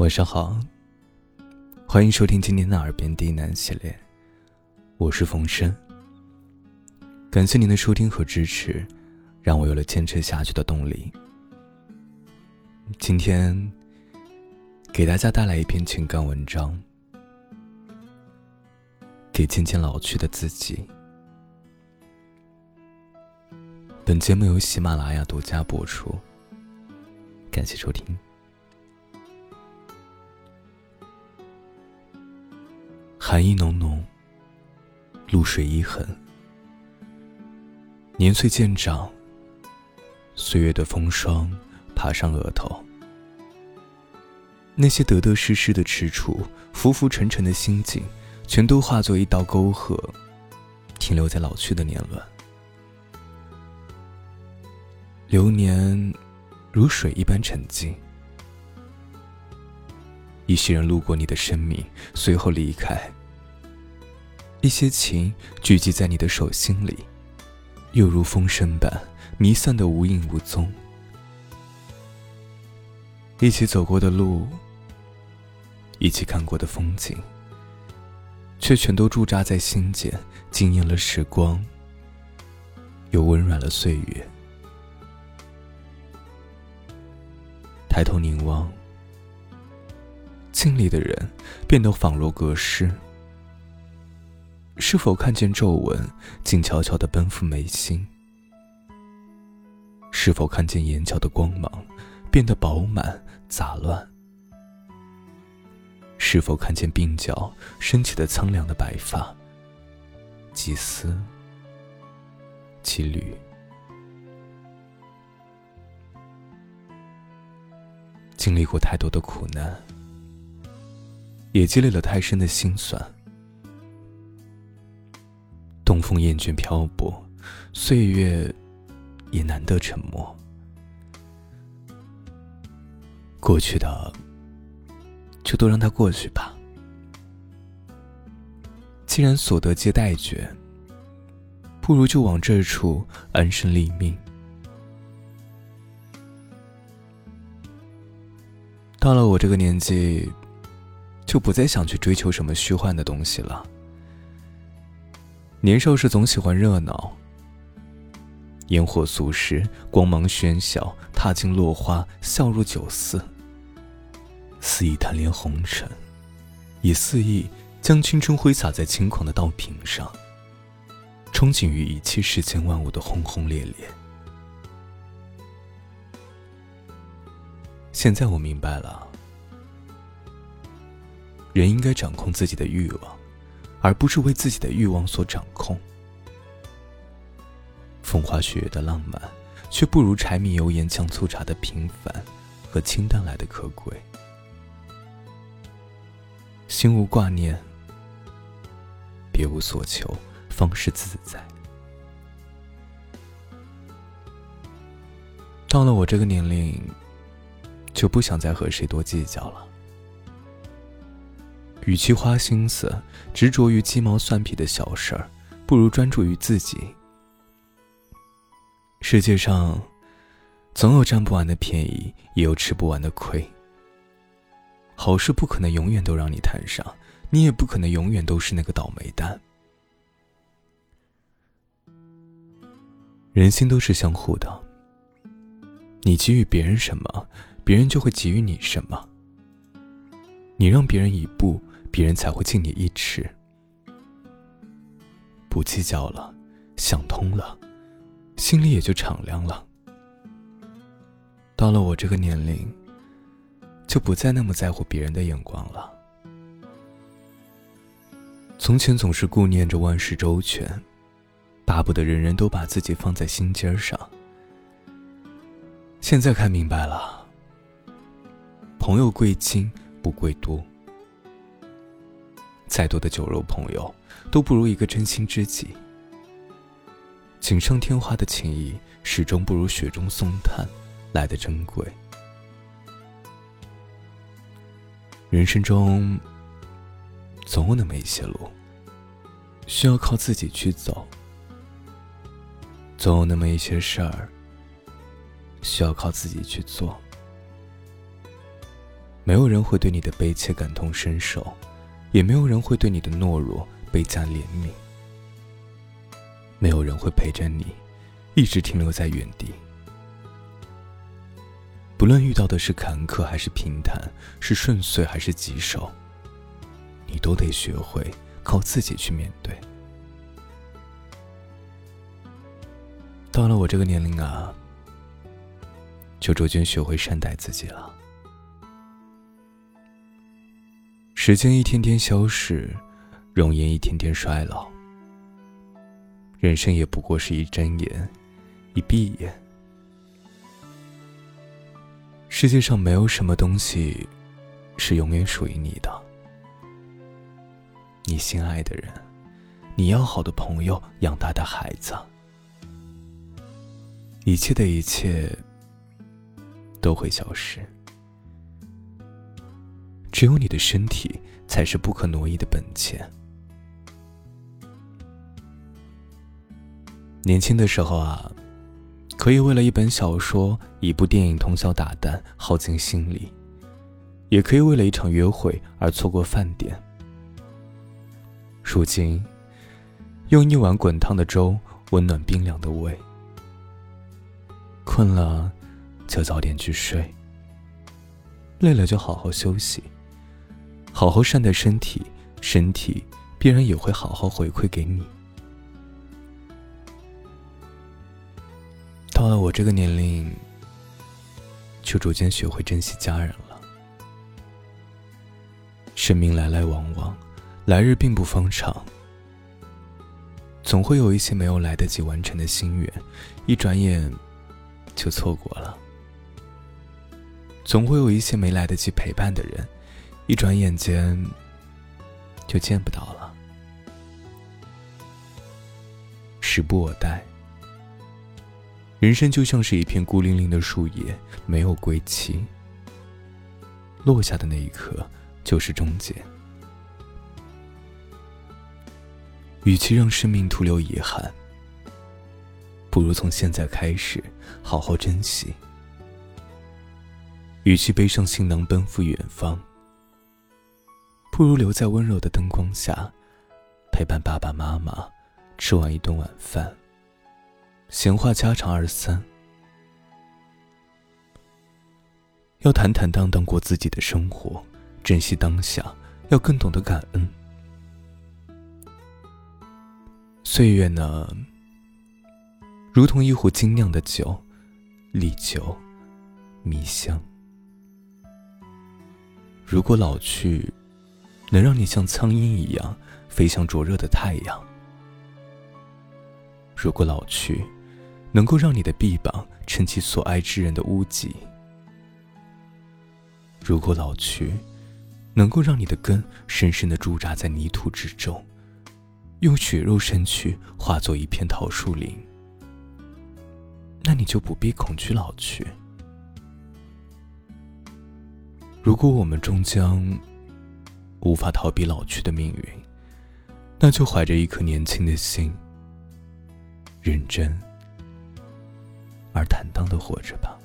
晚上好，欢迎收听今天的《耳边低喃》系列，我是冯生。感谢您的收听和支持，让我有了坚持下去的动力。今天给大家带来一篇情感文章，给渐渐老去的自己。本节目由喜马拉雅独家播出，感谢收听。寒意浓浓，露水依痕。年岁渐长，岁月的风霜爬上额头。那些得得失失的踟蹰，浮浮沉沉的心境，全都化作一道沟壑，停留在老去的年轮。流年如水一般沉静，一些人路过你的生命，随后离开。一些情聚集在你的手心里，又如风声般弥散的无影无踪。一起走过的路，一起看过的风景，却全都驻扎在心间，惊艳了时光，又温软了岁月。抬头凝望，镜里的人变得仿若隔世。是否看见皱纹静悄悄的奔赴眉心？是否看见眼角的光芒变得饱满杂乱？是否看见鬓角升起的苍凉的白发？几丝，几缕？经历过太多的苦难，也积累了太深的心酸。风厌倦漂泊，岁月也难得沉默。过去的，就都让它过去吧。既然所得皆待绝，不如就往这处安身立命。到了我这个年纪，就不再想去追求什么虚幻的东西了。年少时总喜欢热闹，烟火俗世，光芒喧嚣，踏尽落花，笑入酒肆，肆意贪恋红尘，也肆意将青春挥洒在轻狂的刀平上，憧憬于一切世间万物的轰轰烈烈。现在我明白了，人应该掌控自己的欲望。而不是为自己的欲望所掌控。风花雪月的浪漫，却不如柴米油盐酱醋茶的平凡和清淡来的可贵。心无挂念，别无所求，方是自在。到了我这个年龄，就不想再和谁多计较了。与其花心思执着于鸡毛蒜皮的小事儿，不如专注于自己。世界上，总有占不完的便宜，也有吃不完的亏。好事不可能永远都让你摊上，你也不可能永远都是那个倒霉蛋。人心都是相互的，你给予别人什么，别人就会给予你什么。你让别人一步。别人才会敬你一尺。不计较了，想通了，心里也就敞亮了。到了我这个年龄，就不再那么在乎别人的眼光了。从前总是顾念着万事周全，巴不得人人都把自己放在心尖上。现在看明白了，朋友贵精不贵多。再多的酒肉朋友，都不如一个真心知己。锦上添花的情谊，始终不如雪中送炭来的珍贵。人生中，总有那么一些路，需要靠自己去走；总有那么一些事儿，需要靠自己去做。没有人会对你的悲切感同身受，也没有人会对你的懦弱倍加怜悯。没有人会陪着你，一直停留在原地。不论遇到的是坎坷还是平坦，是顺遂还是棘手，你都得学会靠自己去面对。到了我这个年龄啊，就逐渐学会善待自己了。时间一天天消逝，容颜一天天衰老。人生也不过是一睁眼，一闭眼。世界上没有什么东西是永远属于你的。你心爱的人，你要好的朋友，养大的孩子，一切的一切都会消失。只有你的身体才是不可挪移的本钱。年轻的时候啊，可以为了一本小说、一部电影通宵达旦，耗尽心力；也可以为了一场约会而错过饭点。如今，用一碗滚烫的粥温暖冰凉的胃，困了就早点去睡，累了就好好休息，好好善待身体，身体必然也会好好回馈给你。到了我这个年龄，就逐渐学会珍惜家人了。生命来来往往，来日并不方长，总会有一些没有来得及完成的心愿，一转眼就错过了；总会有一些没来得及陪伴的人，一转眼间就见不到了。时不我待。人生就像是一片孤零零的树叶，没有归期。落下的那一刻，就是终结。与其让生命徒留遗憾，不如从现在开始好好珍惜。与其背上行囊奔赴远方，不如留在温柔的灯光下，陪伴爸爸妈妈吃完一顿晚饭。闲话家常二三，要坦坦荡荡过自己的生活，珍惜当下，要更懂得感恩。岁月呢，如同一壶精酿的酒，历久弥香。如果老去，能让你像苍蝇一样飞向灼热的太阳；如果老去，能够让你的臂膀撑起所爱之人的屋脊。如果老去，能够让你的根深深的驻扎在泥土之中，用血肉身躯化作一片桃树林，那你就不必恐惧老去。如果我们终将无法逃避老去的命运，那就怀着一颗年轻的心，认真。而坦荡的活着吧。